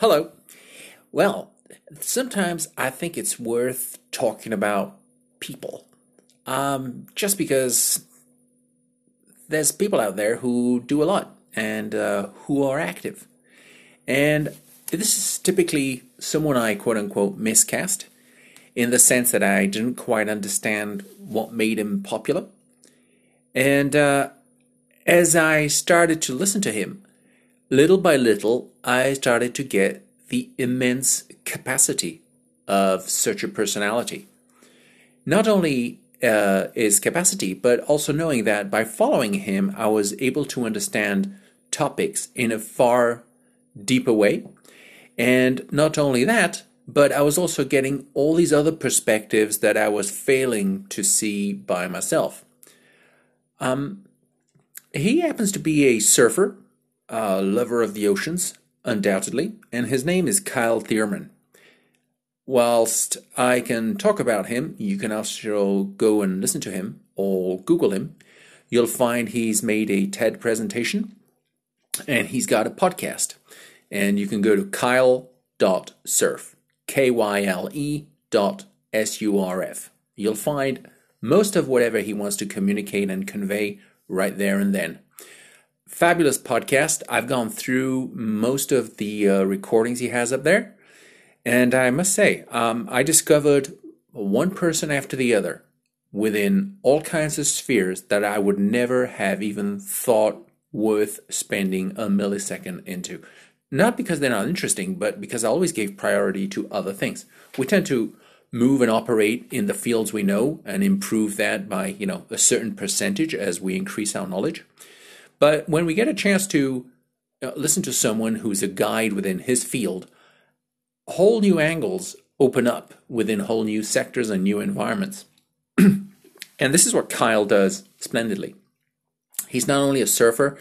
Hello. Well, sometimes I think it's worth talking about people. Um, just because there's people out there who do a lot and uh, who are active. And this is typically someone I quote unquote miscast in the sense that I didn't quite understand what made him popular. And uh, as I started to listen to him, little by little, I started to get the immense capacity of such a personality. Not only uh, his capacity, but also knowing that by following him, I was able to understand topics in a far deeper way. And not only that, but I was also getting all these other perspectives that I was failing to see by myself. Um, he happens to be a surfer, a lover of the oceans, undoubtedly, and his name is Kyle Thiermann. Whilst I can talk about him, you can also go and listen to him or Google him. You'll find he's made a TED presentation and he's got a podcast. And you can go to kyle.surf, K Y L E dot S U R F. You'll find most of whatever he wants to communicate and convey right there and then. Fabulous podcast. I've gone through most of the uh, recordings he has up there. And I must say, um, I discovered one person after the other within all kinds of spheres that I would never have even thought worth spending a millisecond into. Not because they're not interesting, but because I always gave priority to other things. We tend to move and operate in the fields we know and improve that by, you know, a certain percentage as we increase our knowledge. But when we get a chance to uh, listen to someone who's a guide within his field, whole new angles open up within whole new sectors and new environments. and this is what Kyle does splendidly. He's not only a surfer,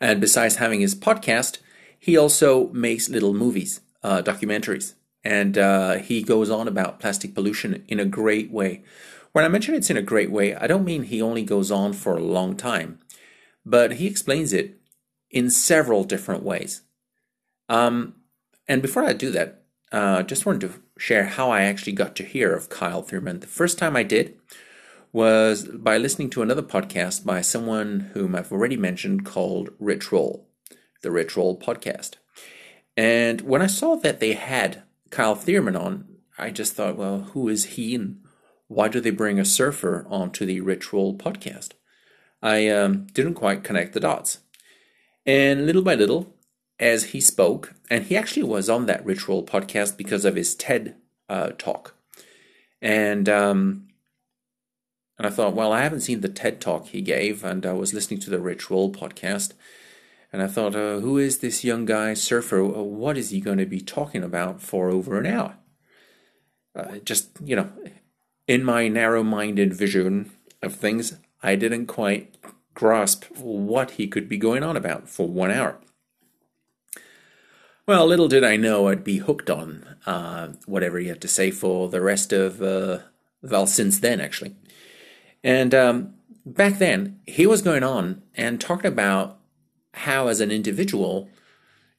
and besides having his podcast, he also makes little movies, uh, documentaries, and uh, he goes on about plastic pollution in a great way. When I mention it's in a great way, I don't mean he only goes on for a long time, but he explains it in several different ways. Um, and before I do that, uh, just wanted to share how I actually got to hear of Kyle Thiermann. The first time I did was by listening to another podcast by someone whom I've already mentioned called Rich Roll, the Rich Roll podcast. And when I saw that they had Kyle Thiermann on, I just thought, well, who is he and why do they bring a surfer onto the Rich Roll podcast? I um, didn't quite connect the dots. And little by little, as he spoke, and he actually was on that Rich Roll podcast because of his TED uh, talk. And um, and I thought, well, I haven't seen the TED talk he gave, and I was listening to the Rich Roll podcast, and I thought, uh, who is this young guy surfer? Uh, what is he going to be talking about for over an hour? Uh, just, you know, in my narrow minded vision of things, I didn't quite grasp what he could be going on about for one hour. Well, little did I know I'd be hooked on uh, whatever he had to say for the rest of, uh, well, since then, actually. And um, back then, he was going on and talking about how, as an individual,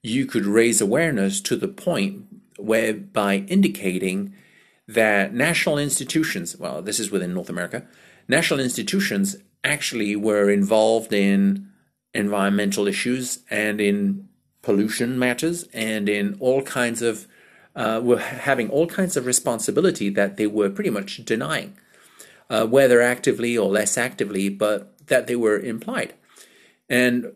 you could raise awareness to the point whereby indicating that national institutions, well, this is within North America, national institutions actually were involved in environmental issues and in pollution matters and in all kinds of, uh, were having all kinds of responsibility that they were pretty much denying, uh, whether actively or less actively, but that they were implied. And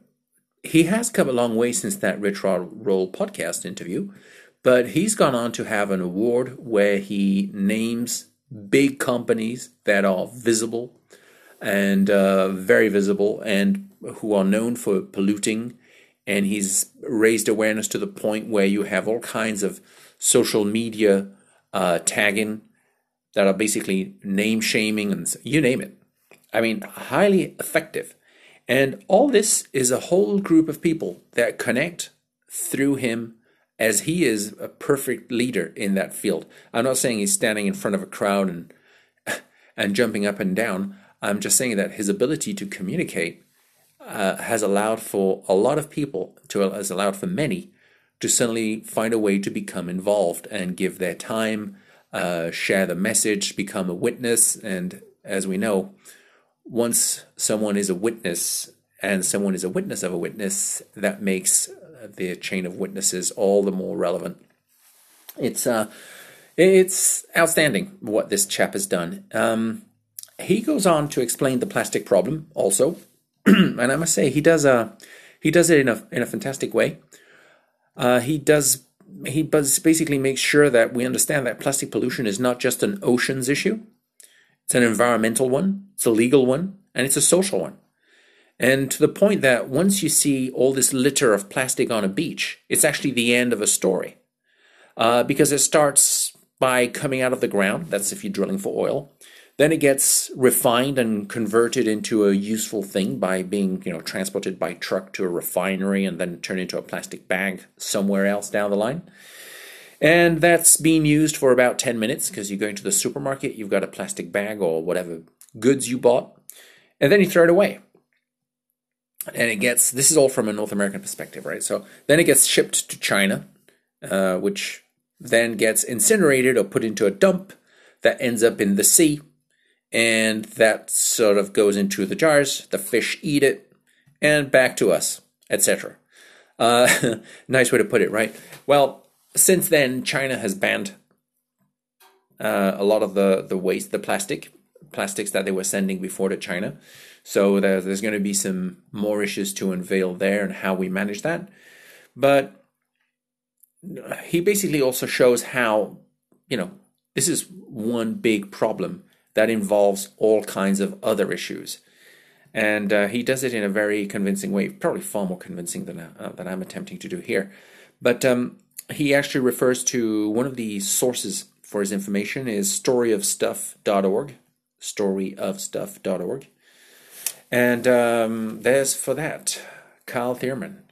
he has come a long way since that Rich Roll podcast interview, but he's gone on to have an award where he names big companies that are visible and uh, very visible and who are known for polluting. And he's raised awareness to the point where you have all kinds of social media uh, tagging that are basically name shaming and you name it. I mean, highly effective. And all this is a whole group of people that connect through him as he is a perfect leader in that field. I'm not saying he's standing in front of a crowd and and jumping up and down. I'm just saying that his ability to communicate uh, has allowed for a lot of people to has allowed for many to suddenly find a way to become involved and give their time, uh, share the message, become a witness. And as we know, once someone is a witness and someone is a witness of a witness, that makes the chain of witnesses all the more relevant. It's uh, it's outstanding what this chap has done. Um, he goes on to explain the plastic problem also, and I must say he does uh, he does it in a in a fantastic way. Uh, he does he basically makes sure that we understand that plastic pollution is not just an oceans issue; it's an environmental one, it's a legal one, and it's a social one. And to the point that once you see all this litter of plastic on a beach, it's actually the end of a story. Uh, because it starts by coming out of the ground, that's if you're drilling for oil. Then it gets refined and converted into a useful thing by being, you know, transported by truck to a refinery and then turned into a plastic bag somewhere else down the line. And that's being used for about 10 minutes because you go into the supermarket, you've got a plastic bag or whatever goods you bought, and then you throw it away and it gets this is all from a North American perspective, right? So then it gets shipped to China, uh, which then gets incinerated or put into a dump that ends up in the sea, and that sort of goes into the gyres. The fish eat it, and back to us, etc. Uh, nice way to put it, right? Well, since then, China has banned uh, a lot of the the waste, the plastic plastics that they were sending before to China. So there's, there's going to be some more issues to unveil there and how we manage that. But he basically also shows how, you know, this is one big problem that involves all kinds of other issues. And uh, he does it in a very convincing way, probably far more convincing than, uh, than I'm attempting to do here. But um, he actually refers to one of the sources for his information is storyofstuff.org, storyofstuff.org. And um, there's for that, Kyle Thiermann.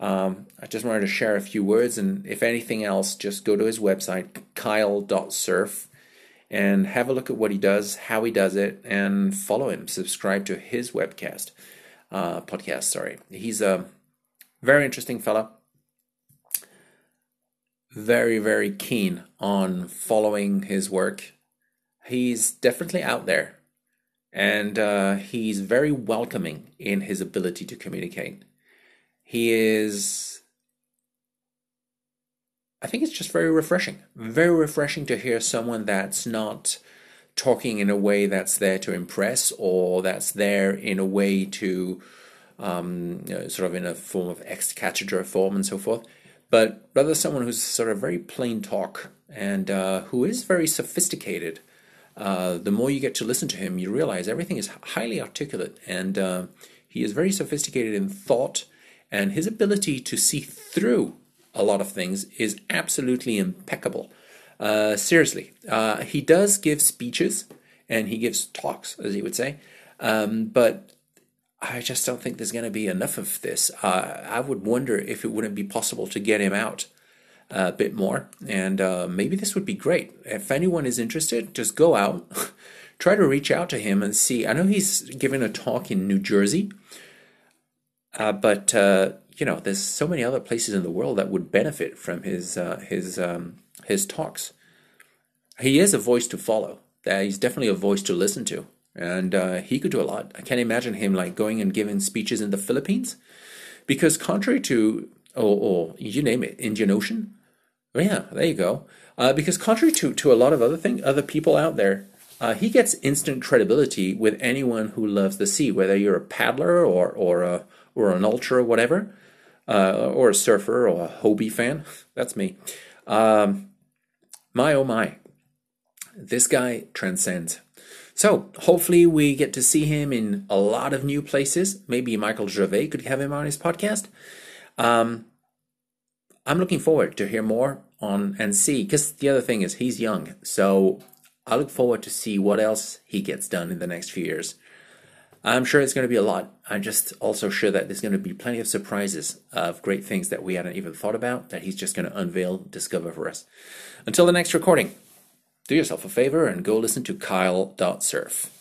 Um, I just wanted to share a few words, and if anything else, just go to his website, kyle.surf, and have a look at what he does, how he does it, and follow him. Subscribe to his webcast, uh, podcast. Sorry, he's a very interesting fella. Very, very keen on following his work. He's definitely out there and uh, he's very welcoming in his ability to communicate. He is, I think it's just very refreshing. Very refreshing to hear someone that's not talking in a way that's there to impress or that's there in a way to um, you know, sort of in a form of ex cathedra form and so forth, but rather someone who's sort of very plain talk and uh, who is very sophisticated uh, the more you get to listen to him, you realize everything is highly articulate and uh, he is very sophisticated in thought, and his ability to see through a lot of things is absolutely impeccable. Uh, seriously, uh, he does give speeches and he gives talks, as he would say, um, but I just don't think there's going to be enough of this. Uh, I would wonder if it wouldn't be possible to get him out a bit more. And uh, maybe this would be great. If anyone is interested, just go out, try to reach out to him and see. I know he's giving a talk in New Jersey, uh, but uh, you know, there's so many other places in the world that would benefit from his uh, his um, his talks. He is a voice to follow. That he's definitely a voice to listen to, and uh, he could do a lot. I can't imagine him like going and giving speeches in the Philippines, because contrary to or, or you name it, Indian Ocean, yeah, there you go. Uh, because contrary to, to a lot of other thing, other people out there, uh, he gets instant credibility with anyone who loves the sea, whether you're a paddler or or a, or an ultra or whatever, uh, or a surfer or a Hobie fan. That's me. Um, my oh my, this guy transcends. So hopefully we get to see him in a lot of new places. Maybe Michael Gervais could have him on his podcast. Um, I'm looking forward to hear more on and see because the other thing is he's young, so I look forward to see what else he gets done in the next few years. I'm sure it's going to be a lot. I'm just also sure that there's going to be plenty of surprises of great things that we hadn't even thought about that he's just going to unveil, discover for us. Until the next recording, do yourself a favor and go listen to Kyle.surf.